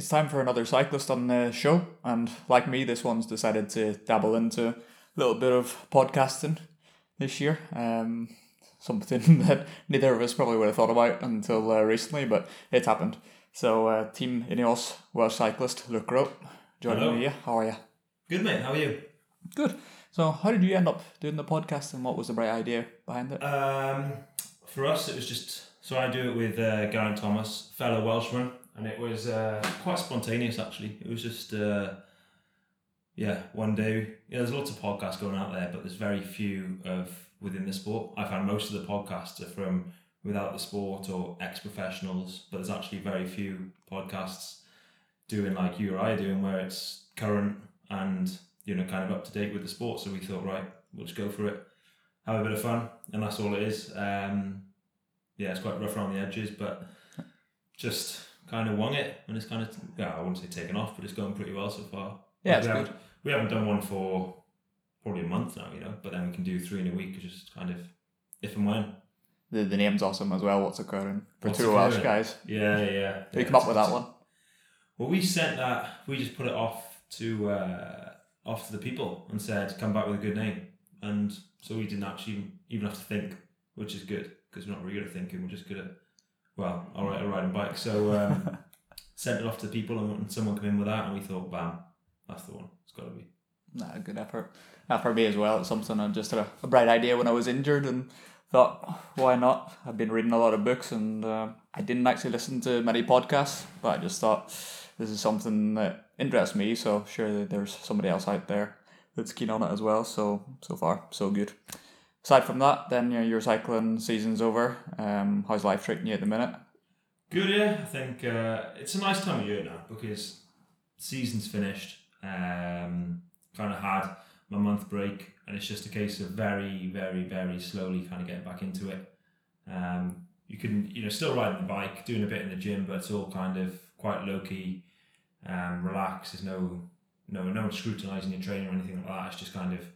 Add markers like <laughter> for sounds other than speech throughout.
it's time for another cyclist on the show, and like me, this one's decided to dabble into a little bit of podcasting this year. Um, <laughs> something that neither of us probably would have thought about until uh, recently, but it's happened. So, uh, Team Ineos Welsh cyclist Luke Rowe joining Hello. me here. How are you? Good mate, how are you? Good. So, how did you end up doing the podcast, and what was the bright idea behind it? Um, for us, it was just so I do it with uh, Geraint Thomas, fellow Welshman, and it was uh, quite spontaneous actually. It was just uh, yeah, one day. Yeah, there's lots of podcasts going out there, but there's very few of within the sport. I found most of the podcasts are from without the sport or ex-professionals, but there's actually very few podcasts doing like you or I are doing, where it's current and you know kind of up to date with the sport. So we thought, right, we'll just go for it, have a bit of fun, and that's all it is. Um, yeah, it's quite rough around the edges, but just kind of wung it, and it's kind of yeah, I wouldn't say taken off, but it's going pretty well so far. Yeah, we it's haven't, good. we haven't done one for probably a month now, you know, but then we can do three in a week, just kind of if and when. The, the name's awesome as well. What's occurring for What's two Welsh Occurring? guys? Yeah, yeah. Did you yeah, come up with that one? Well, we sent that. We just put it off to uh, off to the people and said, "Come back with a good name." And so we didn't actually even have to think, which is good because we're not really good at thinking. We're just good at well, all right, I'm riding bike. So um, <laughs> sent it off to the people, and, someone came in with that, and we thought, "Bam, that's the one. It's got to be." Nah, a good effort. Uh, for me as well, it's something I just had a, a bright idea when I was injured and thought, why not? I've been reading a lot of books and uh, I didn't actually listen to many podcasts, but I just thought this is something that interests me. So sure that there's somebody else out there that's keen on it as well. So so far so good. Aside from that, then your your cycling season's over. Um, how's life treating you at the minute? Good, yeah. I think uh, it's a nice time of year now because season's finished. Um, kind of had my month break, and it's just a case of very, very, very slowly kind of getting back into it. Um, you can, you know, still riding the bike, doing a bit in the gym, but it's all kind of quite low key, um, relaxed. There's no, no, no one scrutinising your training or anything like that. It's just kind of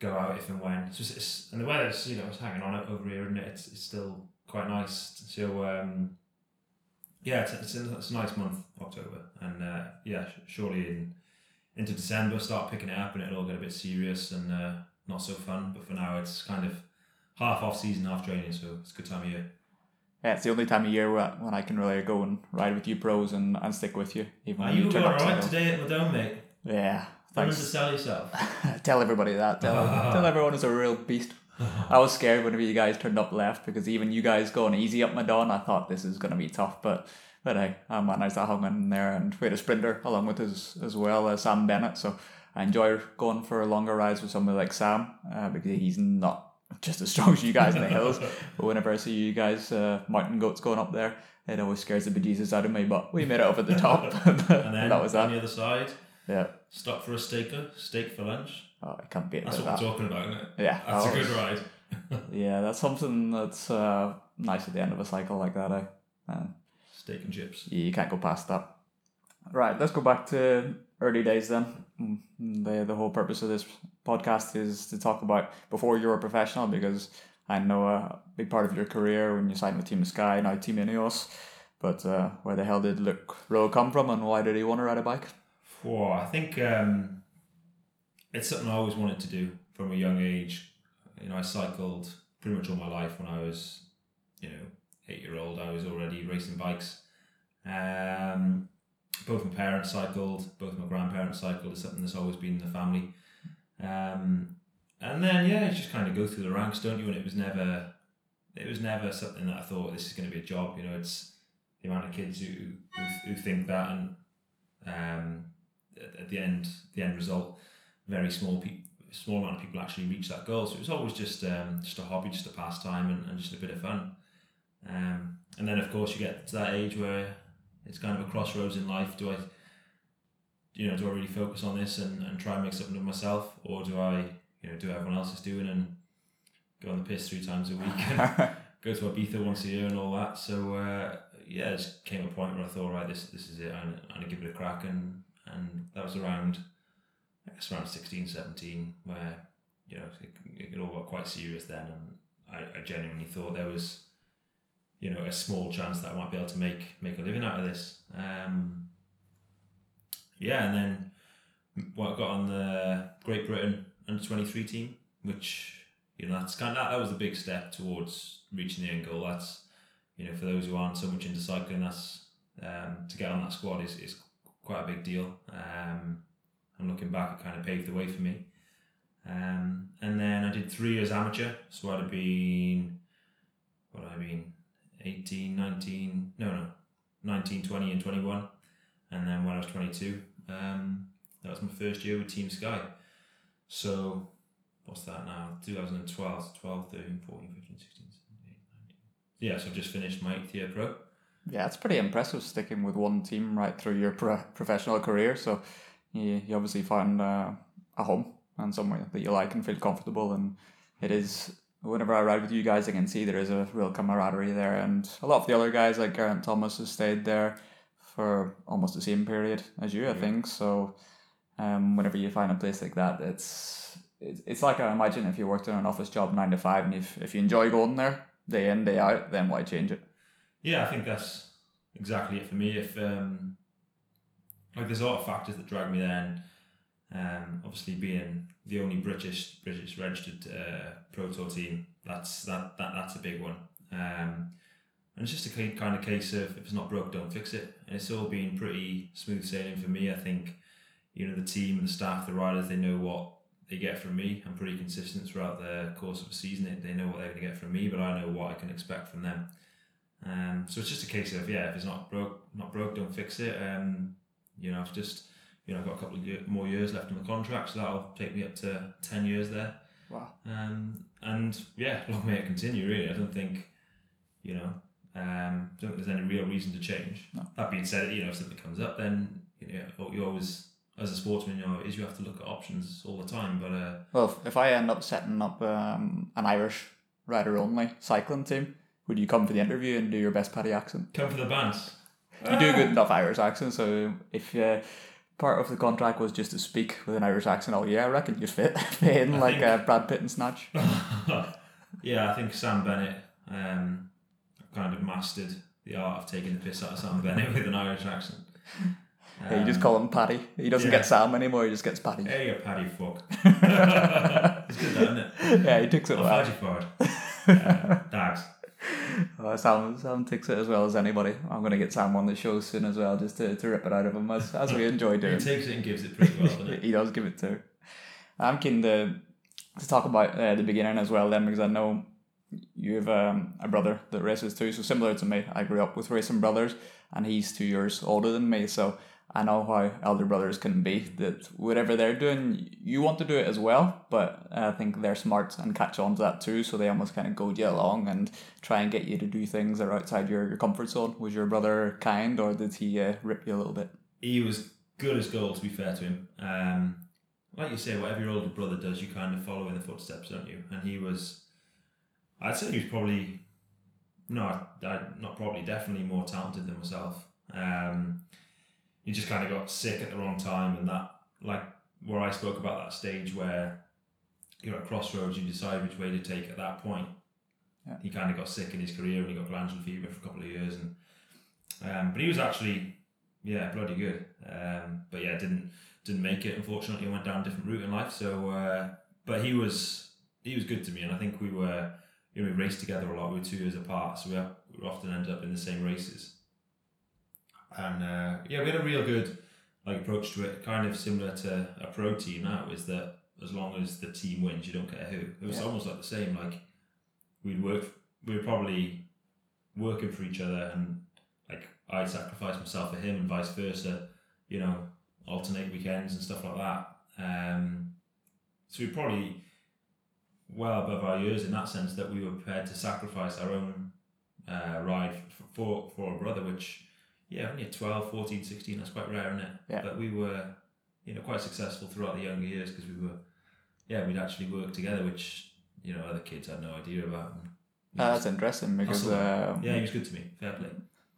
go out if and when. It's it's, and the weather's, you know, it's hanging on it over here, and it? it's, it's still quite nice. So. Um, yeah, it's, it's, a, it's a nice month, October, and uh, yeah, surely in into December start picking it up and it'll all get a bit serious and uh, not so fun. But for now, it's kind of half off season, half training, so it's a good time of year. Yeah, it's the only time of year where, when I can really go and ride with you pros and, and stick with you. Even Are when you going up alright single. today at Madone, mate? Yeah, Thanks. undersell yourself. <laughs> tell everybody that. Tell, <laughs> tell everyone it's a real beast. I was scared whenever you guys turned up left because even you guys going easy up Madone, I thought this is gonna be tough. But but hey, I managed to hang in there and we had a sprinter along with us as well as Sam Bennett. So I enjoy going for longer rides with somebody like Sam uh, because he's not just as strong as you guys in the hills. <laughs> But whenever I see you guys uh, mountain goats going up there, it always scares the bejesus out of me. But we made it up at the top, and then that was on the other side, Yeah. stop for a steaker, steak for lunch. Oh, I can't beat That's that. what we're talking about, isn't it? Yeah, That's that a good ride. <laughs> Yeah, that's something that's uh, nice at the end of a cycle like that. Eh? Uh, Steak and chips. you you can't go past that. Right, let's go back to early days then. Mm, The the whole purpose of this podcast is to talk about before you were a professional because I know a big part of your career when you signed with Team Sky, now Team Ineos. But uh, where the hell did Luke Rowe come from and why did he want to ride a bike? Well, I think um, it's something I always wanted to do from a young age. You know, I cycled pretty much all my life when I was, you know, eight year old. I was already racing bikes. Um, both my parents cycled, both my grandparents cycled. It's something that's always been in the family. Um, and then yeah, you just kind of go through the ranks, don't you? And it was never, it was never something that I thought this is going to be a job. You know, it's the amount of kids who who, who think that and um, at, at the end, the end result, very small pe- small amount of people actually reach that goal. So it was always just um, just a hobby, just a pastime, and, and just a bit of fun. Um, and then of course you get to that age where it's kind of a crossroads in life. Do I, you know, do I really focus on this and, and try and make something of myself, or do I, you know, do what everyone else is doing and go on the piss three times a week and <laughs> go to Ibiza once a year and all that. So uh, yeah, it just came a point where I thought, right, this this is it. I'm, I'm gonna give it a crack, and and that was around, I guess around 16, 17, where you know it, it all got quite serious then, and I, I genuinely thought there was, you know, a small chance that I might be able to make make a living out of this. Um, yeah, and then what got on the Great Britain under twenty three team, which you know that's kind of that, that was the big step towards reaching the end goal. That's you know for those who aren't so much into cycling, that's um, to get on that squad is, is quite a big deal. Um, and looking back, it kind of paved the way for me. Um, and then I did three years amateur, so I'd have been, what I mean, 18, 19, no, no, 19, 20, and 21. And then when I was 22, um, that was my first year with Team Sky. So, what's that now? 2012, 12, 13, 14, 15, 16, 17, 19. Yeah, so I've just finished my eighth year pro. Yeah, it's pretty impressive sticking with one team right through your pro- professional career. So you, you obviously found uh, a home and somewhere that you like and feel comfortable. And it is, whenever I ride with you guys, I can see there is a real camaraderie there. And a lot of the other guys, like Geraint Thomas, has stayed there for almost the same period as you, I think. So um, whenever you find a place like that, it's it's, it's like I imagine if you worked in an office job nine to five and if, if you enjoy going there day in, day out, then why change it? Yeah, I think that's exactly it for me. If um, like there's a lot of factors that drag me there, and um, obviously being the only British British registered uh, pro tour team, that's that, that that's a big one. Um, and it's just a kind of case of if it's not broke, don't fix it. And it's all been pretty smooth sailing for me. I think you know the team and the staff, the riders, they know what they get from me. I'm pretty consistent throughout the course of a season. They know what they're going to get from me, but I know what I can expect from them. Um, so it's just a case of yeah, if it's not broke, not broke, don't fix it. Um, you know, I've just you know I've got a couple of year, more years left on the contract, so that'll take me up to ten years there. Wow. Um, and yeah, <laughs> long may it continue. Really, I don't think you know. Um, I don't think there's any real reason to change. No. That being said, you know, if something comes up, then you know you always as a sportsman, you know, is you have to look at options all the time. But uh, Well, if I end up setting up um, an Irish rider only cycling team, would you come for the interview and do your best Paddy accent? come for the bands. You do a good enough Irish accent, so if uh, part of the contract was just to speak with an Irish accent all year, I reckon you'd fit, <laughs> fit in I like think- uh, Brad Pitt and Snatch. <laughs> yeah, I think Sam Bennett um, kind of mastered the art of taking the piss out of Sam Bennett <laughs> with an Irish accent. Yeah, you just Um, call him Paddy. He doesn't yeah. get Sam anymore, he just gets Paddy. Hey, you Paddy fuck. it's good, that, isn't it? yeah, he takes it I've well. had you for it. Uh, Dags. <laughs> Uh, Sam, Sam takes it as well as anybody. I'm going to get Sam on the show soon as well, just to, to rip it out of him, as, as we enjoy He doing. takes it and gives it pretty well, doesn't it? <laughs> he does give it to. I'm keen to, to talk about uh, the beginning as well, then, because I know you have um, a brother that races too. So similar to me, I grew up with racing brothers, and he's two years older than me. So I know how elder brothers can be. That whatever they're doing, you want to do it as well. But I think they're smart and catch on to that too. So they almost kind of goad you along and try and get you to do things that are outside your, your comfort zone. Was your brother kind, or did he uh, rip you a little bit? He was good as gold, to be fair to him. Um, like you say, whatever your older brother does, you kind of follow in the footsteps, don't you? And he was, I'd say he was probably, no, I, not probably, definitely more talented than myself. Um, he just kind of got sick at the wrong time, and that, like, where I spoke about that stage where you're at crossroads, you decide which way to take at that point. Yeah. He kind of got sick in his career, and he got glandular fever for a couple of years, and um, but he was actually, yeah, bloody good. Um, but yeah, didn't didn't make it. Unfortunately, went down a different route in life. So, uh, but he was he was good to me, and I think we were you know we raced together a lot. We were two years apart, so we, we often ended up in the same races. And uh, yeah, we had a real good like approach to it, kind of similar to a pro team now. Is that as long as the team wins, you don't care who. It was Yeah. almost like the same. Like we'd work, we were probably working for each other, and like I'd sacrifice myself for him, and vice versa. You know, alternate weekends and stuff like that. Um, so we probably well above our years in that sense that we were prepared to sacrifice our own uh, ride f- for for a brother, which yeah, only at 12, 14, 16, that's quite rare, isn't it? Yeah. But we were, you know, quite successful throughout the younger years because we were, yeah, we'd actually work together, which, you know, other kids had no idea about. And, you Uh, know, that's interesting because uh, yeah, he was good to me. Fair play.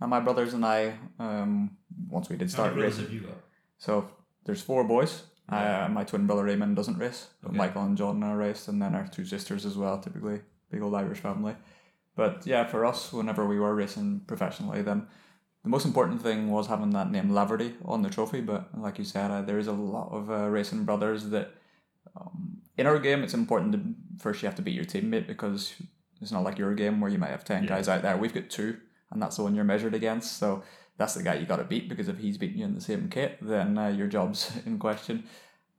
and my brothers and I, um, once we did start. How many brothers racing, have you got? so there's four boys. Yeah. Uh, my twin brother Raymond doesn't race, but Okay. Michael and John are raced, and then our two sisters as well. Typically, big old Irish family. But yeah, for us, whenever we were racing professionally, then the most important thing was having that name Laverty on the trophy. But like you said, uh, there is a lot of uh, racing brothers that um, in our game it's important to first you have to beat your teammate because it's not like your game where you might have ten Yeah. guys out there. We've got two, and that's the one you're measured against. So that's the guy you got to beat because if he's beating you in the same kit, then uh, your job's <laughs> in question.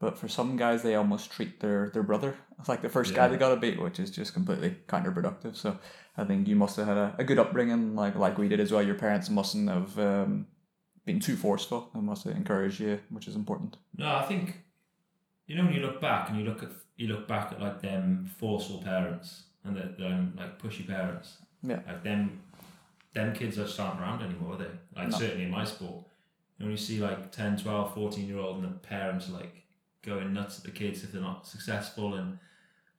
But for some guys, they almost treat their, their brother <laughs> like the first guy Yeah. they got to beat, which is just completely counterproductive. So I think you must have had a, a good upbringing, like like we did as well. Your parents mustn't have um, been too forceful. and must have encouraged you, which is important. No, I think you know when you look back and you look at you look back at like them forceful parents and the, them like pushy parents. Yeah. Like them them kids aren't around anymore, are they? Like No. certainly in my sport. And when you see like 10, 12, 14 year old and the parents like going nuts at the kids if they're not successful and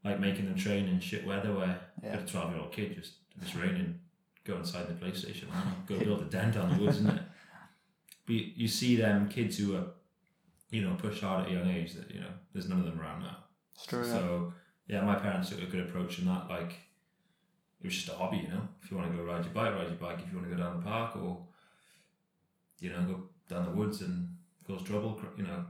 like making them train in shit weather where Yeah. a twelve year old kid just if it's raining, go inside the PlayStation, go build a den down the woods, isn't it? But you, you see them kids who are, you know, pushed hard at a young age that, you know, there's none of them around now. It's true. So yeah, my parents took a good approach in that. Like, it was just a hobby, you know. If you want to go ride your bike, ride your bike. If you want to go down the park or, you know, go down the woods and cause trouble, you know,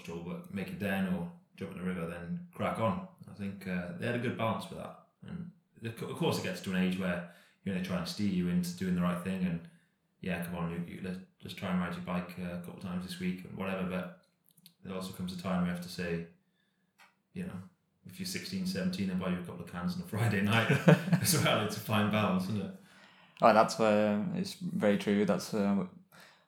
trouble, but make a den or jump in the river, then crack on. I think uh, they had a good balance with that. And of course, it gets to an age where you know they try and steer you into doing the right thing and yeah, come on, you, you, let's just try and ride your bike uh, a couple of times this week and whatever. But there also comes a time where you have to say, you know, if you're 16, 17 and buy you a couple of cans on a <laughs> Friday night <laughs> as well, it's a fine balance, isn't it? Oh, that's uh, it's very true. That's uh,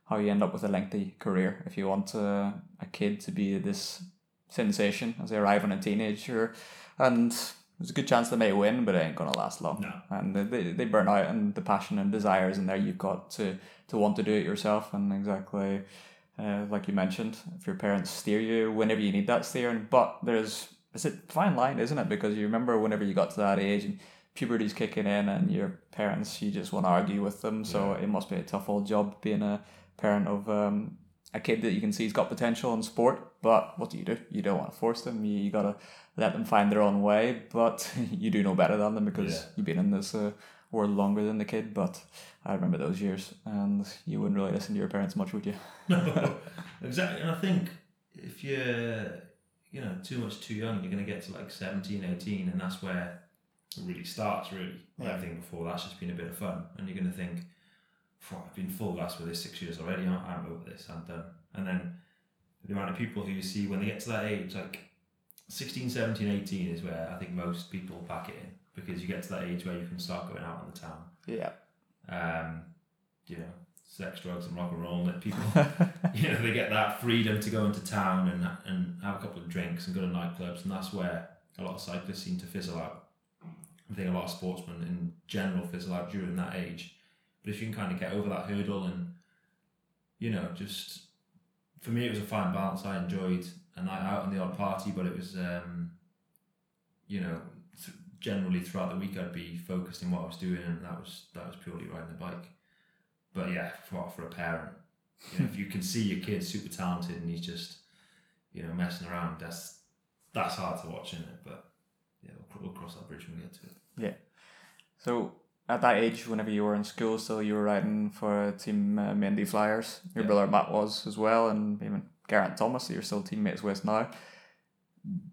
how you end up with a lengthy career. If you want uh, a kid to be this sensation as they arrive on a teenager, and there's a good chance they may win, but it ain't gonna last long. No. And they, they, burn out, and the passion and desires in there you've got to to want to do it yourself. And exactly uh, like you mentioned, if your parents steer you whenever you need that steering, but there's it's a fine line, isn't it? Because you remember whenever you got to that age and puberty's kicking in and your parents you just want to argue with them so it must be a tough old job being a parent of um, a kid that you can see has got potential in sport but what do you do you don't want to force them you, you gotta let them find their own way but <laughs> you do know better than them because Yeah. you've been in this uh, world longer than the kid but i remember those years and you wouldn't really listen to your parents much would you <laughs> No, exactly. And I think if you're, you know, too much too young, you're going to get to like 17, 18, and that's where it really starts, really. Yeah. I think before that's just been a bit of fun. And you're going to think, "Phew, I've been full gas with this six years already, I'm, over this, I'm done. And then the amount of people who you see when they get to that age, like 16, 17, 18 is where I think most people pack it in because you get to that age where you can start going out on the town. yeah Um, you know, sex, drugs, and rock and roll, and that people <laughs> you know, they get that freedom to go into town and and have a couple of drinks and go to nightclubs, and that's where a lot of cyclists seem to fizzle out. I think a lot of sportsmen in general fizzle out during that age. But if you can kind of get over that hurdle and, you know, just for me, it was a fine balance. I enjoyed a night out and the odd party, but it was, um, you know, th- generally throughout the week I'd be focused in what I was doing, and that was that was purely riding the bike. But yeah, for for a parent, you know, if you can see your kid super talented and he's just, you know, messing around, that's that's hard to watch, isn't it? But yeah, we'll, we'll cross that bridge when we get to it. Yeah. So at that age, whenever you were in school, still you were riding for Team uh, Maindy Flyers. Your Yeah. brother Matt was as well, and even Geraint Thomas, you're still teammates with now.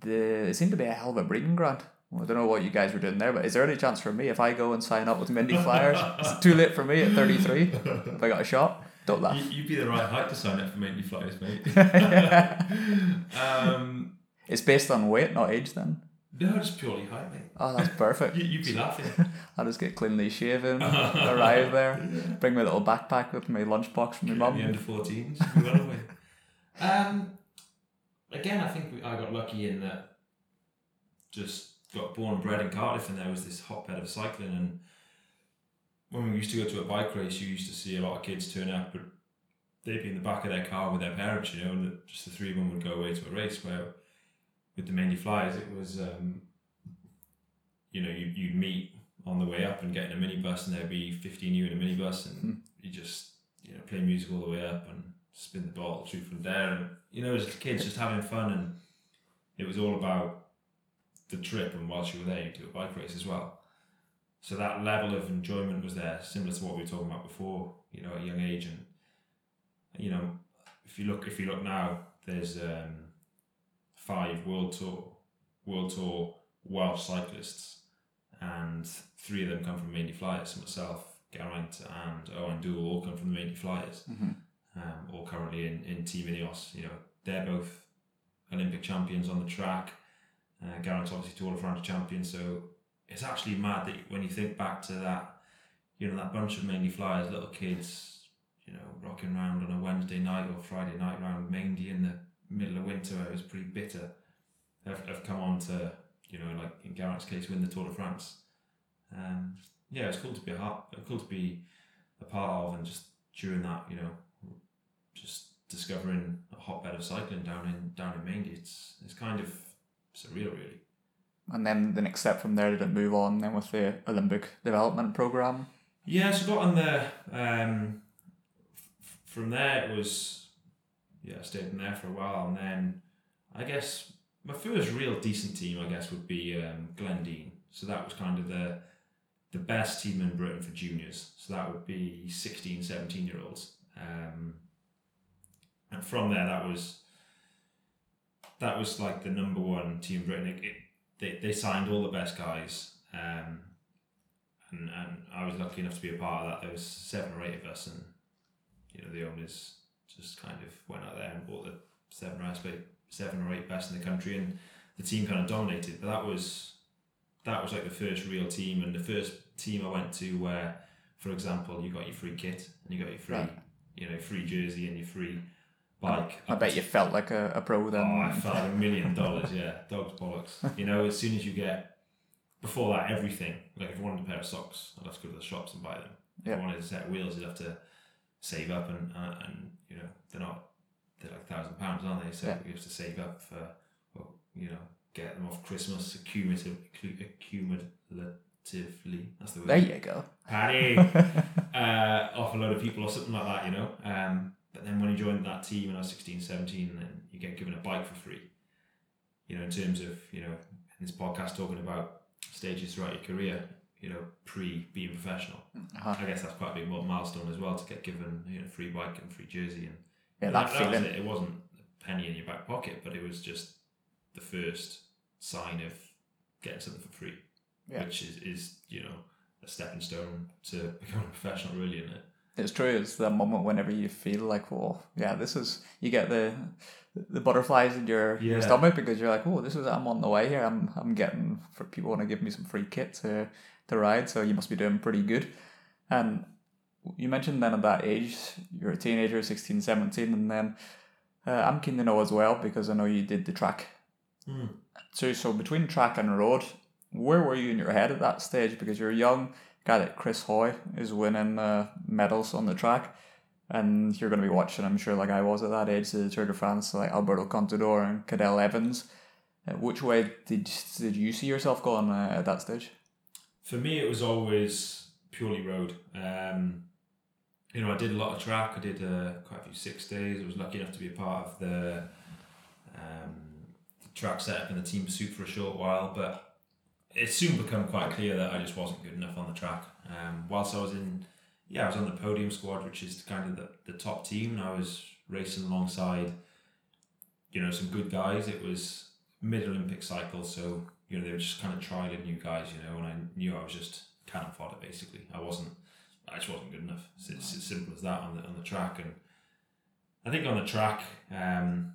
The it seemed to be a hell of a breeding ground. Well, I don't know what you guys were doing there, but is there any chance for me if I go and sign up with Maindy Flyers? <laughs> it's too late for me at 33? Have I got a shot? Don't laugh. You, you'd be the right height to sign up for Maindy Flyers, mate. <laughs> um, It's based on weight, not age then. No, just purely height, mate. Oh, that's perfect. <laughs> You, you'd be laughing. <laughs> I'll just get cleanly shaven, <laughs> arrive there, bring my little backpack with my lunchbox from my The mum. under 14s, we away. Um, again, I think we, I got lucky in that just got born and bred in Cardiff, and there was this hotbed of cycling. And when we used to go to a bike race, you used to see a lot of kids turn up, but they'd be in the back of their car with their parents, you know, and just the three of them would go away to a race. Where with the Maindy Flyers, it was, um, you know, you, you'd meet on the way up and get in a minibus, and there'd be 15 of you in a minibus, and Hmm. you just, you know, play music all the way up and spin the ball, through from there. And, you know, as kids just having fun, and it was all about the trip. And whilst you were there, you do a bike race as well. so that level of enjoyment was there, similar to what we were talking about before. You know, at a young age, and you know, if you look if you look now, there's um, five world tour world tour Welsh cyclists, and three of them come from Maindy Flyers. Myself, Geraint, and Owen Doull all come from the Maindy Flyers. Mhm. Um, all currently in, in Team Ineos. You know, they're both Olympic champions on the track. Uh, Geraint's obviously Tour de France champion. So it's actually mad that when you think back to that, you know, that bunch of Maindy Flyers, little kids, you know, rocking around on a Wednesday night or Friday night around Maindy in the middle of winter where it was pretty bitter, have, have come on to, you know, like in Geraint's case, win the Tour de France. Um, yeah, it's cool to be a part, cool to be a part of, and just during that, you know, just discovering a hotbed of cycling down in down in Maindy. It's it's kind of surreal, really. And then the next step from there did it move on then with the Olympic development program? Yeah, so got on the um, f- from there it was yeah, stayed in there for a while and then I guess my first real decent team I guess would be um, Glendene. So that was kind of the the best team in Britain for juniors. So that would be 16, 17 year olds. Um, and from there that was that was like the number one team in Britain. It, it, they, they signed all the best guys. Um, and, and I was lucky enough to be a part of that. There was seven or eight of us, and you know the owners just kind of went out there and bought the seven or eight, seven or eight best in the country, and the team kind of dominated. But that was that was like the first real team, and the first team I went to where, for example, you got your free kit and you got your free, Right. you know, free jersey and your free bike. I bet you felt like a, a pro then. Oh, I felt a million dollars, yeah. Dog's bollocks. You know, as soon as you get, before that, everything. Like if I wanted a pair of socks, I'd have to go to the shops and buy them. If Yeah. I wanted a set of wheels, you'd have to save up and, uh, and you know, they're not, they're like thousand pounds, aren't they? So Yeah. you have to save up for, well, you know, get them off Christmas accumulative, accumulatively. That's the word. there you go. Paddy! <laughs> uh, off a load of people or something like that, you know. Um, but then when you joined that team when I was 16, 17, and then you get given a bike for free, you know, in terms of, you know, in this podcast talking about stages throughout your career, you know, pre being professional. Uh-huh. I guess that's quite a big milestone as well to get given, you know, free bike and free jersey. And Yeah, that was feeling. it. It wasn't a penny in your back pocket, but it was just the first sign of getting something for free, Yeah. which is, is, you know, a stepping stone to becoming a <laughs> professional, really, isn't it? It's true. It's that moment whenever you feel like, well, yeah, this is. You get the the butterflies in your, your stomach because you're like, oh, this is. I'm on the way here. I'm I'm getting for people want to give me some free kit to to ride. So you must be doing pretty good. And you mentioned then at that age, you're a teenager, 16, 17, and then uh, I'm keen to know as well because I know you did the track Hmm. So, so between track and road, where were you in your head at that stage? Because you're a young guy like Chris Hoy is winning uh, medals on the track, and you're going to be watching, I'm sure, like I was at that age, the Tour de France, like Alberto Contador and Cadel Evans. Uh, which way did did you see yourself going uh, at that stage? For me, it was always purely road. Um, you know, I did a lot of track. I did uh, quite a few six days. I was lucky enough to be a part of the, um, the track setup and the team pursuit for a short while, but it soon became quite clear that I just wasn't good enough on the track. Um, whilst I was in, yeah, I was on the podium squad, which is kind of the, the top team, and I was racing alongside, you know, some good guys. It was mid Olympic cycle, so you know they were just kind of trialing new guys, you know, and I knew I was just cannon fodder basically. I wasn't, I just wasn't good enough. It's, it's as simple as that on the on the track, and I think on the track, um,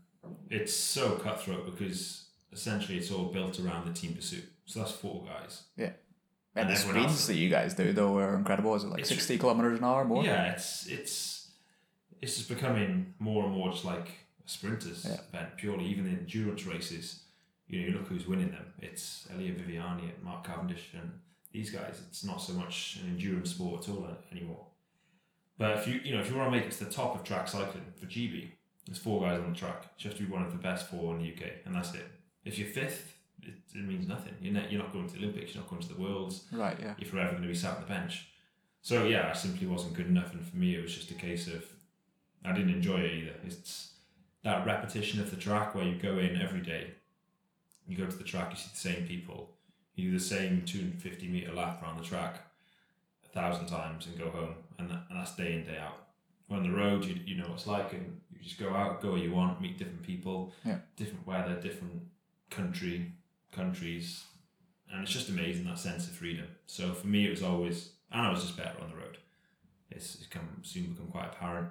it's so cutthroat because essentially it's all built around the team pursuit. So that's four guys. And, And the everyone else- speeds that you guys do though are incredible. Is it like sixty kilometers an hour more? Yeah, it's it's it's just becoming more and more just like a sprinters Yeah. event purely. Even in endurance races, you know, you look who's winning them. It's Elia Viviani and Mark Cavendish and these guys. It's not so much an endurance sport at all uh, anymore. But if you you know if you want to make it to the top of track cycling for GB, there's four guys on the track. You have to be one of the best four in the UK, and that's it. If you're fifth, it, it means nothing. You're not, you're not going to the Olympics. You're not going to the Worlds Right. Yeah. you're forever going to be sat on the bench. So yeah, I simply wasn't good enough, and for me, it was just a case of I didn't enjoy it either. It's that repetition of the track where you go in every day, you go to the track, you see the same people, you do the same 250 meter lap around the track a thousand times and go home, and, that, and that's day in day out. On the road, you, you know what it's like, and you just go out, go where you want, meet different people, Yeah. different weather, different country, countries, and it's just amazing that sense of freedom. So for me, it was always, and I was just better on the road. It's, it's come soon become quite apparent.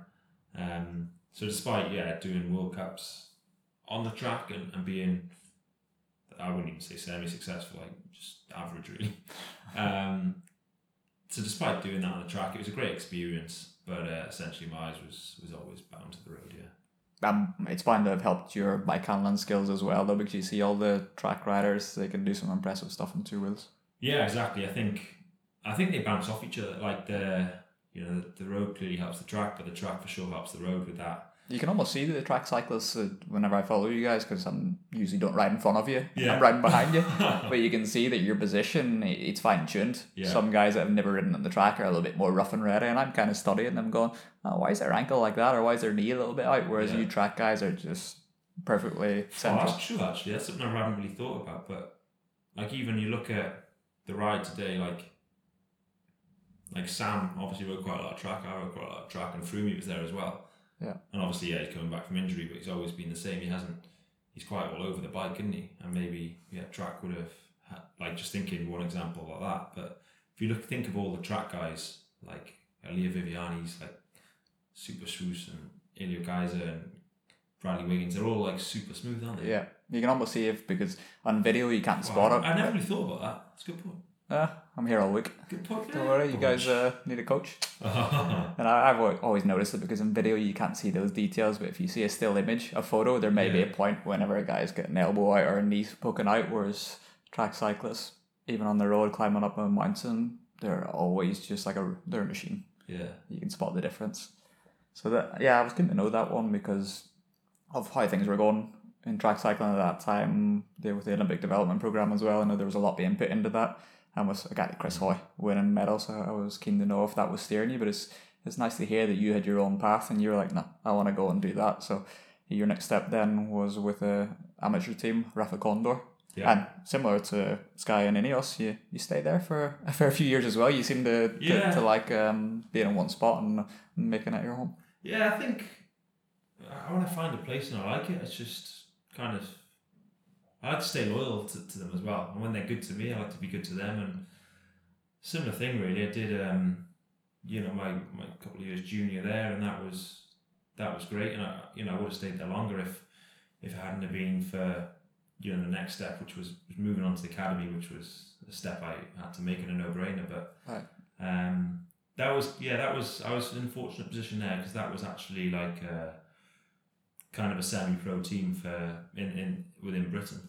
Um, so despite yeah doing World Cups on the track and, and being, I wouldn't even say semi-successful, like just average really. <laughs> um, so despite doing that on the track, it was a great experience. But uh, essentially, my eyes was was always bound to the road. Yeah. Um, it's bound to have helped your bike handling skills as well, though, because you see all the track riders, they can do some impressive stuff on two wheels. Yeah, exactly. I think I think they bounce off each other. Like the you know the, the road clearly helps the track, but the track for sure helps the road with that. You can almost see the track cyclists uh, whenever I follow you guys because I'm usually don't ride in front of you. Yeah. I'm riding behind you. <laughs> but you can see that your position, it's fine tuned. Yeah. Some guys that have never ridden on the track are a little bit more rough and ready, and I'm kind of studying them going, oh, why is their ankle like that? Or why is their knee a little bit out? Whereas Yeah. you track guys are just perfectly Oh, central. that's true. Actually, that's something I haven't really thought about. But like even you look at the ride today, like like Sam obviously rode quite a lot of track. I rode quite a lot of track, and Froome was there as well. Yeah. And obviously, yeah, he's coming back from injury, but he's always been the same. He hasn't. He's quite all over the bike, isn't he? And maybe yeah, track would have had, like just thinking one example like that. But if you look, think of all the track guys like Elia Viviani's like Super Swoosh and Iljo Keisse and Bradley Wiggins. They're all like super smooth, aren't they? Yeah, you can almost see if because on video you can't spot it. I never really thought about that. It's a good point. Uh, I'm here all week. Good point. Don't worry, you guys uh, need a coach. <laughs> And I, I've always noticed it because in video you can't see those details, but if you see a still image, a photo, there may be a point whenever a guy's getting an elbow out or a knee poking out, whereas track cyclists, even on the road climbing up a mountain, they're always just like a they're a machine. yeah. You can spot the difference. So that yeah, I was keen to know that one because of how things were going in track cycling at that time. They with the Olympic development program as well. I know there was a lot being put into that, and with a guy like Chris Hoy winning medals, so I was keen to know if that was steering you. But it's it's nice to hear that you had your own path and you were like, no, I want to go and do that. So your next step then was with a amateur team, Rapha Condor. Yeah. And similar to Sky and Ineos, you, you stayed there for a fair few years as well. You seem to, to, Yeah. to like um, being in one spot and making it your home. Yeah, I think I want to find a place and I like it. It's just kind of I like to stay loyal to, to them as well. And when they're good to me, I like to be good to them. And similar thing really. I did um, you know, my, my couple of years junior there and that was that was great and I you know, I would have stayed there longer if if it hadn't have been for you know the next step which was, was moving on to the academy which was a step I had to make and a no brainer but Right. um that was yeah that was I was in a fortunate position there because that was actually like a, kind of a semi-pro team for in, in within Britain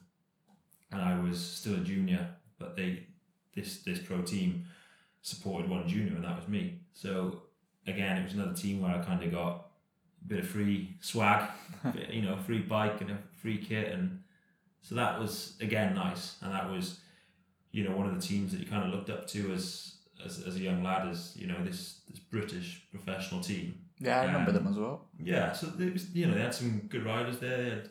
and I was still a junior but they this this pro team supported one junior and that was me so again it was another team where I kind of got a bit of free swag <laughs> bit, you know free bike and a free kit and so that was again nice and that was you know one of the teams that you kind of looked up to as as, as a young lad as you know this this British professional team Yeah, I remember Um, them as well. yeah, so it was, you know they had some good riders there. They had,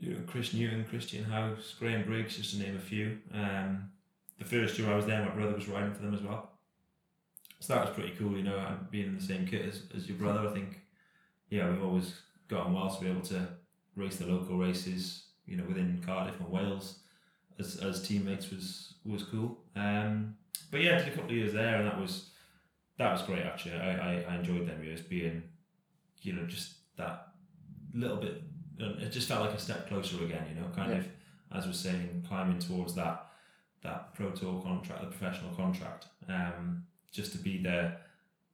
you know, Chris Newton, Christian House, Graham Briggs, just to name a few. Um, the first year I was there, my brother was riding for them as well. So that was pretty cool, you know, and being in the same kit as, as your brother. I think, yeah, we've always gotten well to be able to race the local races, you know, within Cardiff and Wales as, as teammates was was cool. Um, but yeah, did a couple of years there, and that was that was great actually. I, I, I enjoyed them years being, you know, just that little bit. It just felt like a step closer again, you know, kind Yeah. of as we're saying, climbing towards that that pro tour contract, the professional contract. Um, just to be the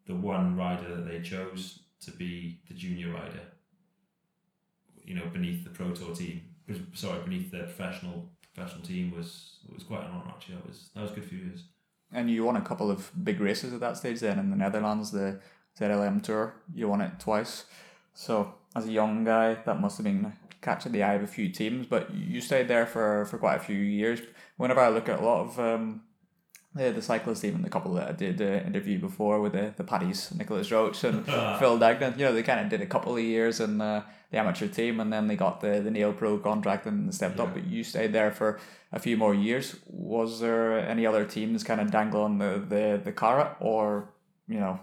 the one rider that they chose to be the junior rider. You know, beneath the pro tour team, sorry, beneath the professional professional team was was quite an honour actually. That was that was good few years. And you won a couple of big races at that stage then in the Netherlands, the ZLM Tour. You won it twice. So as a young guy, that must have been catching the eye of a few teams, but you stayed there for, for quite a few years. Whenever I look at a lot of um, the, the cyclist team the couple that I did the interview before with the, the Paddies, Nicolas Roche and <laughs> Phil Deignan, you know, they kind of did a couple of years in uh, the amateur team and then they got the, the Neo Pro contract and stepped up. But you stayed there for a few more years. Was there any other teams kind of dangling the, the, the carrot or, you know,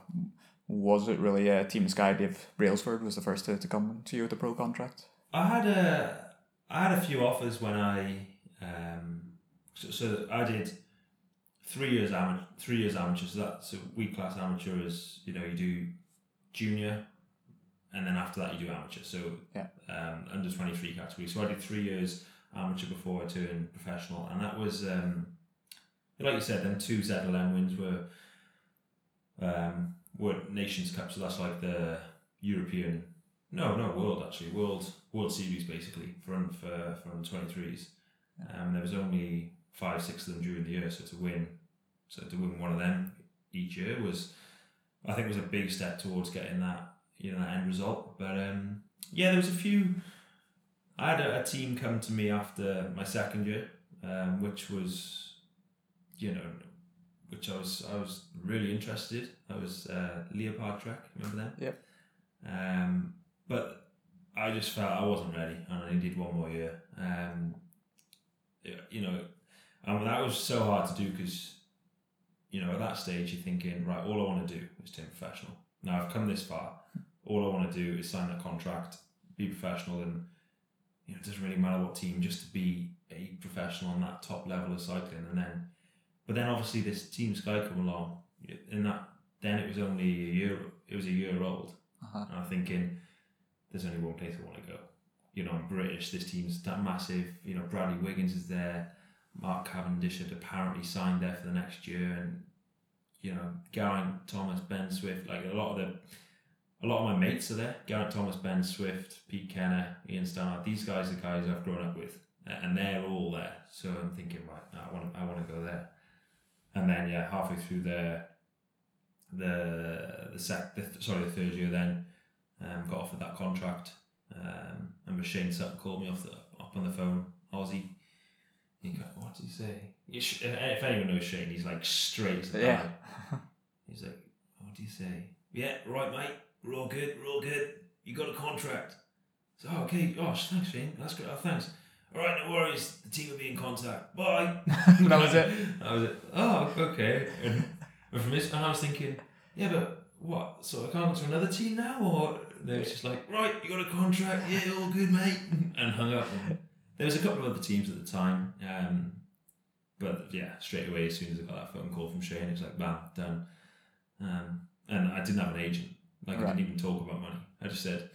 was it really a Team Sky Dave Brailsford was the first to, to come to you with a pro contract? I had a I had a few offers when I um so, so I did three years amateur three years amateur so that's a week class amateur is you know you do junior and then after that you do amateur so Yeah. um, under 23 category so I did three years amateur before I turned professional and that was um like you said then two ZLM wins were um were nations cup so that's like the European no, no, world actually, world world series basically for un- for under twenty threes. Um, there was only five, six of them during the year, so to win, so to win one of them each year was, I think, was a big step towards getting that you know that end result. But um, yeah, there was a few. I had a, a team come to me after my second year, um, which was, you know, which I was I was really interested. I was uh, Leopard Trek. Remember them? Yep. Um, but I just felt I wasn't ready, and I needed one more year. Um, you know, and that was so hard to do because, you know, at that stage you're thinking, right, all I want to do is turn professional. Now I've come this far. All I want to do is sign a contract, be professional, and you know, it doesn't really matter what team, just to be a professional on that top level of cycling. And then, but then obviously this Team Sky come along, and that then it was only a year. It was a year old, Uh-huh. and I'm thinking, there's only one place I want to go. You know, I'm British. This team's that massive. You know, Bradley Wiggins is there. Mark Cavendish had apparently signed there for the next year, and you know, Geraint Thomas, Ben Swift, like a lot of the, a lot of my mates are there. Geraint Thomas, Ben Swift, Pete Kennaugh, Ian Stannard. These guys are guys I've grown up with, and they're all there. So I'm thinking, right, I want, I want to go there. And then yeah, halfway through the, the the sec, the, sorry, the third year then, um, got offered that contract. Um, and Shane Sutton called me off the up on the phone. Aussie. He He go, what did he say? Sh- If anyone knows Shane, he's like straight Yeah. <laughs> He's like, what do you say? Yeah, right, mate. We're all good. We're all good. You got a contract. So, oh, okay. Gosh, thanks, Shane. That's good. Oh, thanks. All right, no worries. The team will be in contact. Bye. <laughs> that was it. <laughs> I was like, oh, okay. And, and from this, and I was thinking, yeah, but what? So I can't go to another team now, or they was just like, right, you got a contract, yeah, all good, mate, and hung up. There was a couple of other teams at the time, um, but yeah, straight away as soon as I got that phone call from Shane, it was like, bam, done. Um, and I didn't have an agent. Like I Right. didn't even talk about money. I just said,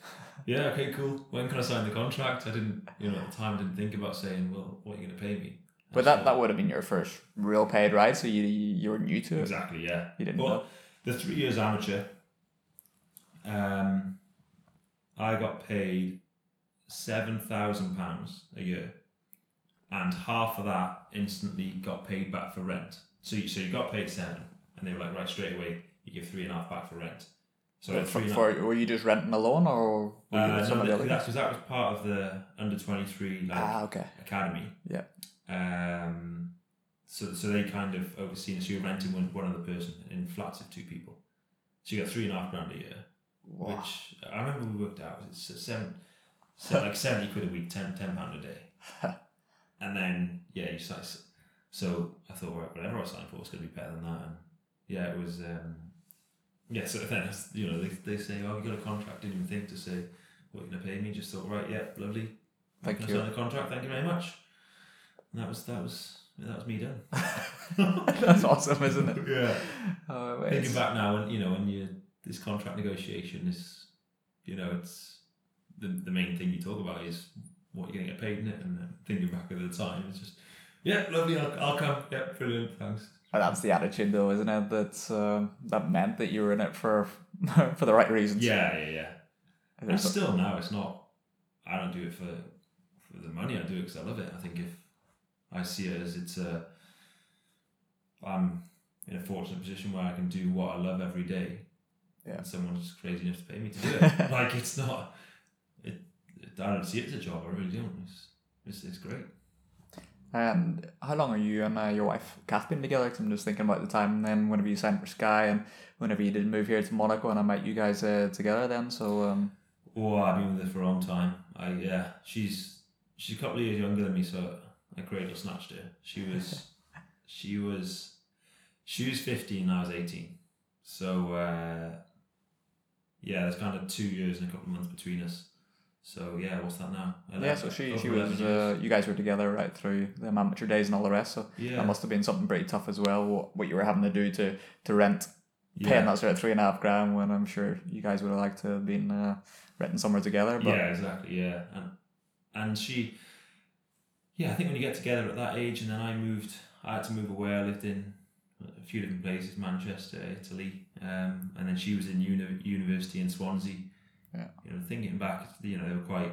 yeah, okay, cool. When can I sign the contract? I didn't, you know, at the time, I didn't think about saying, well, what are you going to pay me? I But that, that would have been your first real paid ride, so you you were new to it. Exactly, yeah. You didn't well, know. the three years amateur, um, I got paid seven thousand pounds a year, and half of that instantly got paid back for rent. So you, so you got paid seven, and they were like, right, straight away, you give three and a half back for rent. So But for, for, were you just renting alone, or were you uh, with some no, of the that, that's because that was part of the under twenty three like Ah, okay. academy. Yeah. Um, so so they kind of overseen. So you're renting one one other person in flats of two people. So you got three and a half grand a year, Wow. which I remember we worked out it's seven, so <laughs> like seventy quid a week, 10 10 pound a day, <laughs> and then yeah, you start. So I thought, right, whatever I signed for was going to be better than that, and yeah, it was. Um, yeah, so then it's- you know they, they say, oh, you got a contract. Didn't even think to say what you're going to pay me. Just thought, right, yeah, lovely. Thank I you. sign the contract. Thank you very much. And that was that was that was me done. <laughs> That's awesome, isn't it? Yeah. Oh, Thinking back now, and you know, when you this contract negotiation is, you know, it's the the main thing you talk about is what you're gonna get paid in it, and then thinking back at the time, it's just yeah, lovely. I'll, I'll come. Yeah, brilliant. Thanks. That's the attitude, though, isn't it? That um, that meant that you were in it for <laughs> for the right reasons. Yeah, yeah, yeah. And still now, it's not. I don't do it for for the money. I do it because I love it. I think if I see it as it's a, I'm in a fortunate position where I can do what I love every day. Yeah. And someone's crazy enough to pay me to do it. <laughs> like it's not. It, it. I don't see it as a job. I really don't. It's it's, it's great. And how long are you and uh, your wife Kath been together? 'Cause I'm just thinking about the time then whenever you signed for Sky and whenever you did move here to Monaco and I met you guys uh, together then. So um, Oh, I've been with her for a long time. I yeah, she's she's a couple of years younger than me, so I cradle snatched her. She was <laughs> she was she was fifteen, I was eighteen. So uh, yeah, there's kind of two years and a couple of months between us. So yeah, what's that now? yeah, so she she was uh, you guys were together right through the amateur days and all the rest. So yeah, that must have been something pretty tough as well. What, what you were having to do to to rent, yeah. paying that sort of three and a half grand when I'm sure you guys would have liked to have been uh, renting somewhere together. But yeah, exactly. Yeah, and and she, yeah, I think when you get together at that age, and then I moved, I had to move away. I lived in a few different places, Manchester, Italy, um, and then she was in uni- university in Swansea. Yeah. You know, thinking back, you know, they were quite,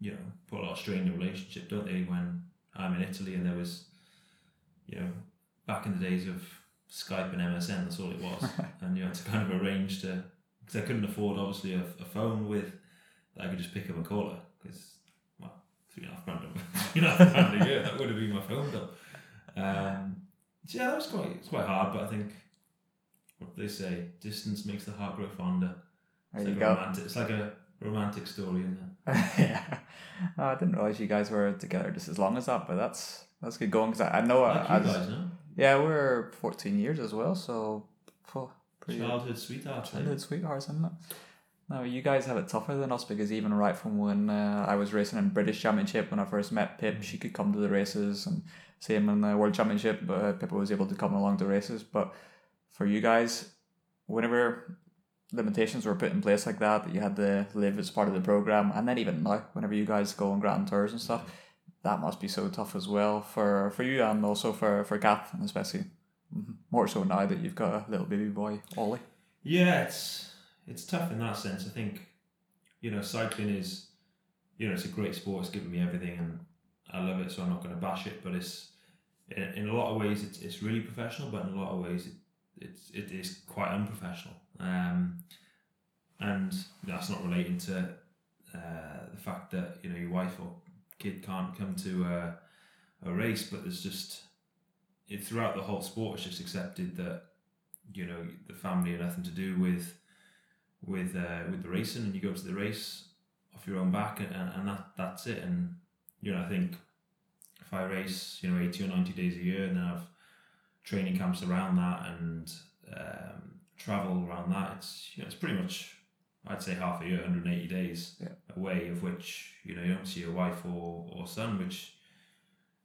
you know, put a lot of strain in the relationship, don't they? When I'm in Italy, and there was, you know, back in the days of Skype and MSN, that's all it was, <laughs> and you had to kind of arrange to because I couldn't afford obviously a, a phone with that I could just pick up and call her because well three and a half grand a- <laughs> three and a half grand a year that would have been my phone bill. Um, so yeah, that was quite it's quite hard, but I think what they say distance makes the heart grow fonder. There It's you like go. a romantic. It's like a romantic story, isn't it? <laughs> yeah, Oh, I didn't realize you guys were together just as long as that, but that's that's good going because I, I know Like I, you guys, no? yeah we're fourteen years as well, so phew, pretty Childhood sweethearts. eh? childhood sweethearts, isn't it? No, you guys have it tougher than us because even right from when uh, I was racing in British Championship when I first met Pip, she could come to the races, and same in the World Championship, uh, Pippa was able to come along to races. But for you guys, whenever limitations were put in place like that, that you had to live as part of the program, and then even now, whenever you guys go on grand tours and stuff, that must be so tough as well for for you and also for for Kath, and especially more so now that you've got a little baby boy Ollie. Yeah, it's it's tough in that sense. I think, you know, cycling is, you know, it's a great sport. It's given me everything, and I love it. So I'm not going to bash it. But it's in, in a lot of ways it's, it's really professional, but in a lot of ways it it's it is quite unprofessional. Um, and that's not relating to uh, the fact that you know your wife or kid can't come to a, a race, but there's just it throughout the whole sport. It's just accepted that you know the family had nothing to do with with uh, with the racing, and you go to the race off your own back, and, and that that's it. And you know, I think if I race, you know, eighty or ninety days a year, and then I have training camps around that, and um, travel around that, it's you know, it's pretty much I'd say half a year, 180 days Yeah. away, of which you know you don't see your wife or, or son, which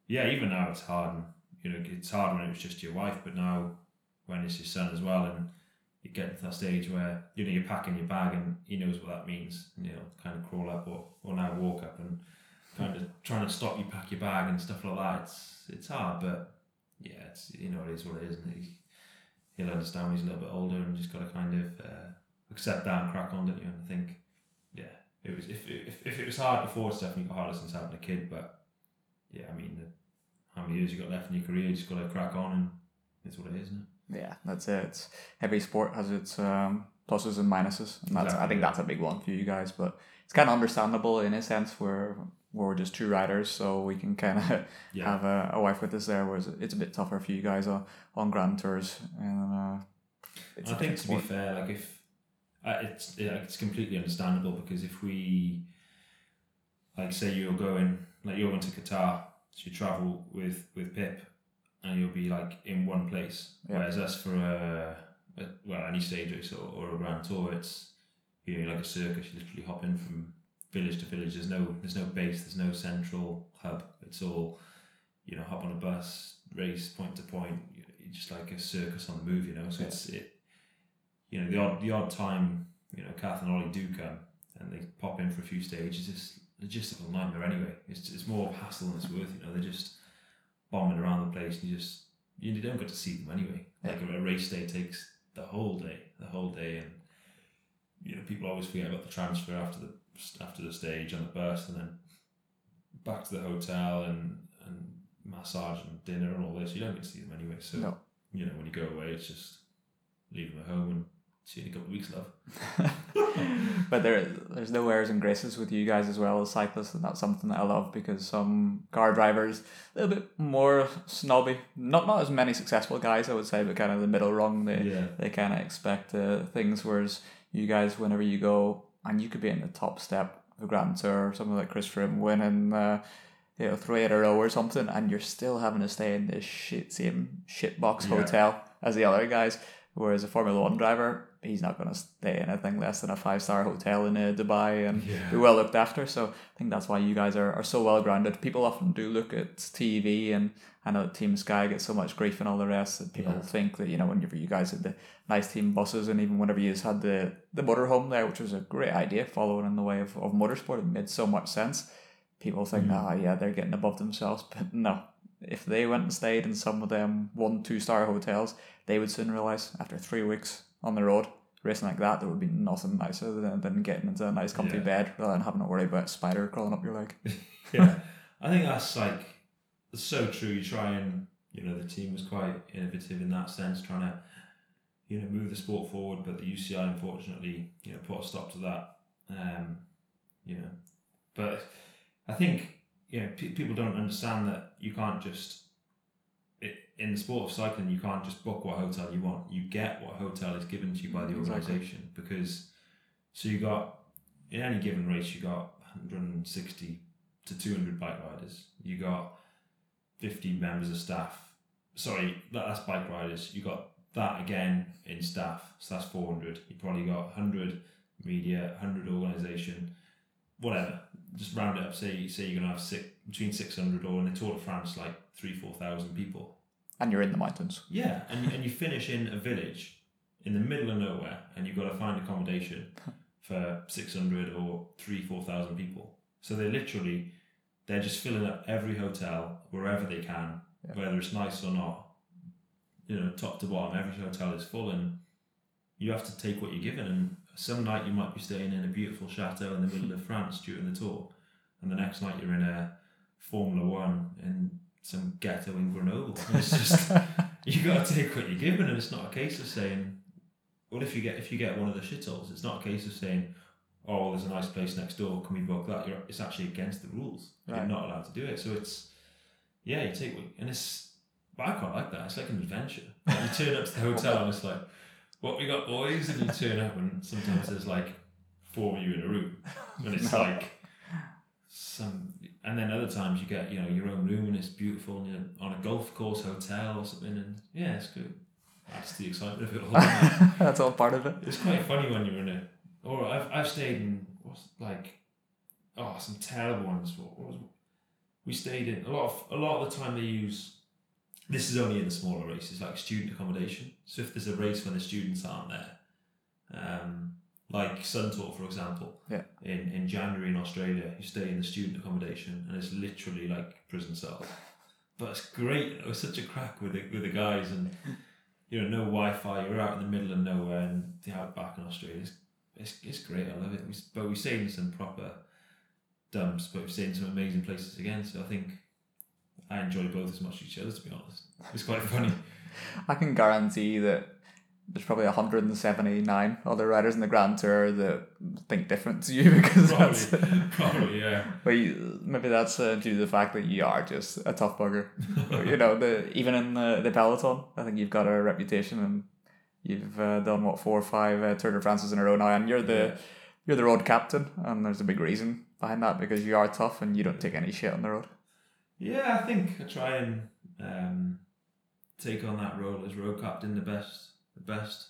yeah, even now it's hard. And, you know, it's hard when it was just your wife, but now when it's your son as well, and you get to that stage where you know you're packing your bag and he knows what that means. And, You know, kind of crawl up or, or now walk up and kind of trying to stop you pack your bag and stuff like that. It's it's hard, but yeah, it's you know it is what it is, and he'll understand when he's a little bit older and just got to kind of uh, accept that and crack on, don't you? And I think yeah, it was if if, if it was hard before, it's definitely got harder since having a kid, but yeah, I mean. The, how many years you got left in your career? You just got to crack on, and it's what it is, isn't it? Yeah, that's it. It's, every sport has its um, pluses and minuses, and that's I think that's a big one for you guys. But it's kind of understandable in a sense where we're just two riders, so we can kind of <laughs> Yeah. have a, a wife with us there. Whereas it's a bit tougher for you guys on, on grand tours, and uh, it's I think to be fair, like if uh, it's yeah, it's completely understandable because if we, like, say you're going like you're going to Qatar, so you travel with with Pip, and you'll be like in one place. Yeah. Whereas us for a, a well any stage race or, or a grand tour, it's you know like a circus. You literally hop in from village to village. There's no there's no base. There's no central hub. It's all you know hop on a bus, race point to point. It's just like a circus on the move. You know, so Yeah. it's it. You know the odd the odd time you know Kath and Ollie do come and they pop in for a few stages. It's logistical nightmare anyway. It's it's more hassle than it's worth. You know they're just bombing around the place and you just you don't get to see them anyway. Like a, a race day takes the whole day, the whole day, and you know people always forget about the transfer after the after the stage and the bus, and then back to the hotel and and massage and dinner and all this. You don't get to see them anyway. So No. you know when you go away, it's just leave them at home and See you in a couple of weeks, love. <laughs> but there, there's no airs and graces with you guys as well as cyclists, and that's something that I love because some car drivers a little bit more snobby. Not not as many successful guys, I would say, but kind of the middle rung. They Yeah. they kind of expect uh, things, whereas you guys, whenever you go, and you could be in the top step of a Grand Tour, something like Chris Froome winning, uh, you know, three in a row or something, and you're still having to stay in this shit same shit box Yeah. hotel as the other guys. Whereas a Formula One driver, he's not going to stay in anything less than a five star hotel in uh, Dubai and Yeah. be well looked after. So I think that's why you guys are, are so well grounded. People often do look at TV, and I know that Team Sky gets so much grief and all the rest that people Yeah. think that you know whenever you guys had the nice team buses, and even whenever you just had the the motorhome there, which was a great idea, following in the way of, of motorsport, it made so much sense. People think, Mhm. ah, yeah, they're getting above themselves, <laughs> but no. If they went and stayed in some of them one, two star hotels, they would soon realize after three weeks on the road racing like that, there would be nothing nicer than, than getting into a nice comfy Yeah. bed rather than having to worry about a spider crawling up your leg. <laughs> yeah, I think that's like it's so true. You try and you know the team was quite innovative in that sense, trying to you know move the sport forward. But the UCI unfortunately you know put a stop to that. Um, you know, but I think you know people don't understand that you can't just in the sport of cycling you can't just book what hotel you want. You get what hotel is given to you by the Exactly. organisation because so you got in any given race you got 160 to 200 bike riders. You got 50 members of staff. Sorry, that's bike riders. You got that again in staff, so that's 400. You probably got 100 media, 100 organisation, whatever. Just round it up. Say say you're gonna have six between 600 or in the Tour de France like three four thousand people. And you're in the mountains. Yeah, and and you finish in a village in the middle of nowhere, and you've got to find accommodation <laughs> for six hundred or three four thousand people. So they literally they're just filling up every hotel wherever they can, Yeah. whether it's nice or not. You know, top to bottom, every hotel is full, and you have to take what you're given. And some night you might be staying in a beautiful chateau in the middle of France during the tour, and the next night you're in a Formula One in some ghetto in Grenoble. And <laughs> it's just you got to take what you're given, and it's not a case of saying, "Well, if you get if you get one of the shitholes?" It's not a case of saying, "Oh, well, there's a nice place next door. Can we book that?" You're, it's actually against the rules. Right. You're not allowed to do it. So it's yeah, you take what, and it's. But I quite like that. It's like an adventure. Like you turn up to the <laughs> hotel and it's like, "What we got, boys?" And you turn up, and sometimes there's like four of you in a room, and it's No. like some and then other times you get you know your own room and it's beautiful and you're on a golf course hotel or something and yeah it's good that's the excitement of it all <laughs> That's all part of it. it's quite funny when you're in it or I've, I've stayed in what's like oh some terrible ones what, what was we stayed in a lot of a lot of the time they use this is only in the smaller races like student accommodation. So if there's a race when the students aren't there um, like Sun Tour for example Yeah. in, in January in Australia you stay in the student accommodation and it's literally like prison cells but it's great it was such a crack with the, with the guys and you know no Wi-Fi you're out in the middle of nowhere and the outback in Australia. It's, it's, it's great I love it. We, but we stayed in some proper dumps but we've seen some amazing places again. So I think I enjoy both as much as each other to be honest it's quite funny <laughs> I can guarantee that there's probably 179 other riders in the Grand Tour that think different to you <laughs> because that's probably probably yeah <laughs> but you, maybe that's uh, due to the fact that you are just a tough bugger. you know, the even in the, the peloton, I think you've got a reputation and you've uh, done what four or five uh, Tour de France's in a row now, and you're the Yeah. you're the road captain, and there's a big reason behind that because you are tough and you don't take any shit on the road. Yeah, I think I try and um, take on that role as road captain the best, the best,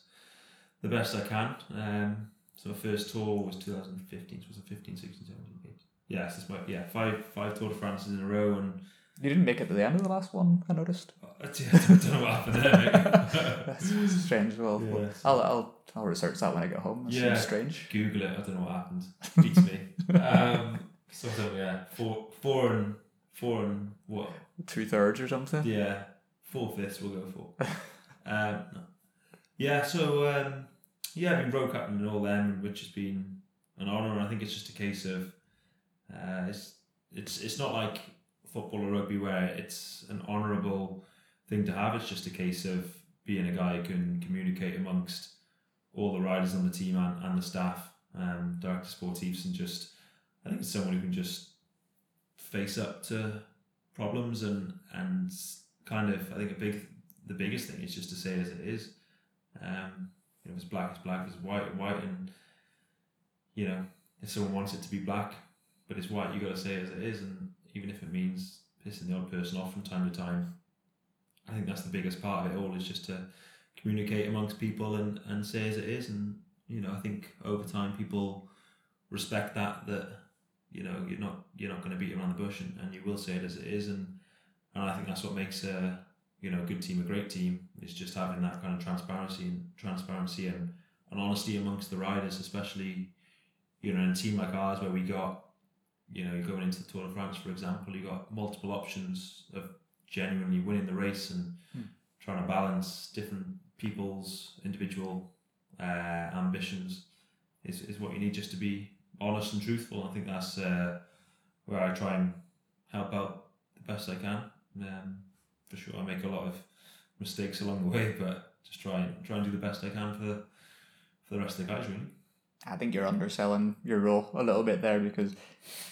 the best I can. Um, so my first tour was 2015. So it was it 15, 16, 17, 18? Yes, it's my yeah five five Tour de France's in a row, and You didn't make it to the end of the last one, I noticed. <laughs> I don't know what happened there. <laughs> That's strange. Well, Yeah, so- I'll, I'll I'll research that when I get home. It Yeah. strange. Google it. I don't know what happened. <laughs> Beats me. Um, so yeah, four four and four and what? Two thirds or something. Yeah, four fifths we'll go for. <laughs> um, no. Yeah, so um, yeah, I've been road captain and all them, which has been an honour. I think it's just a case of uh, it's it's it's not like football or rugby where it's an honourable thing to have. It's just a case of being a guy who can communicate amongst all the riders on the team and, and the staff, um, director sportifs, and just I think it's someone who can just face up to problems and and kind of I think a big the biggest thing is just to say as it is. Um, you know, if it's black, it's black. If it's white, it's white. And you know, if someone wants it to be black, but it's white, you got to say it as it is. And even if it means pissing the odd person off from time to time, I think that's the biggest part of it all is just to communicate amongst people and, and say as it is. And you know, I think over time people respect that that you know you're not you're not going to beat around the bush and, and you will say it as it is. And and I think that's what makes a you know a good team a great team is just having that kind of transparency and transparency and, and honesty amongst the riders, especially you know in a team like ours where we got you know going into the Tour de France for example, you got multiple options of genuinely winning the race and Hmm. trying to balance different people's individual uh, ambitions is, is what you need just to be honest and truthful. I think that's uh, where I try and help out the best I can. Um, for sure, I make a lot of mistakes along the way, but just try and try and do the best I can for the, for the rest of the guys. Really, I think you're underselling your role a little bit there because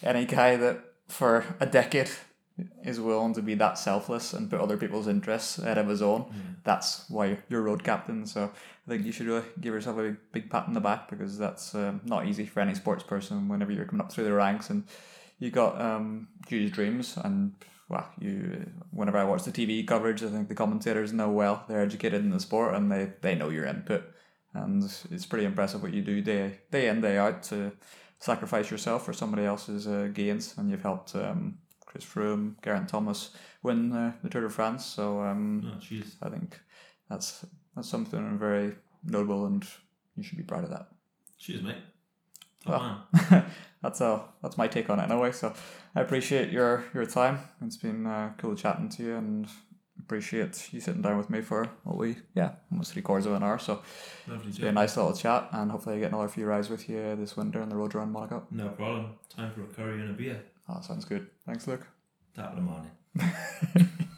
any guy that for a decade is willing to be that selfless and put other people's interests ahead of his own, that's why you're road captain. So I think you should really give yourself a big, big pat on the back because that's um, not easy for any sports person whenever you're coming up through the ranks and you got um, huge dreams and well, you. Whenever I watch the TV coverage, I think the commentators know well. They're educated in the sport and they, they know your input, and it's pretty impressive what you do day day in day out to sacrifice yourself for somebody else's uh, gains, and you've helped um, Chris Froome, Geraint Thomas win uh, the Tour de France. So um, cheers. I think that's that's something very notable, and you should be proud of that. Cheers, mate. Well, <laughs> that's all. That's my take on it anyway. So I appreciate your your time. It's been uh, cool chatting to you, and appreciate you sitting down with me for what we yeah almost three quarters of an hour. So Lovely it's been a nice little chat, and hopefully I get another few rides with you this winter on the road around Monaco. No problem. Time for a curry and a beer. Oh, sounds good. Thanks, Luke. Top of the morning. <laughs>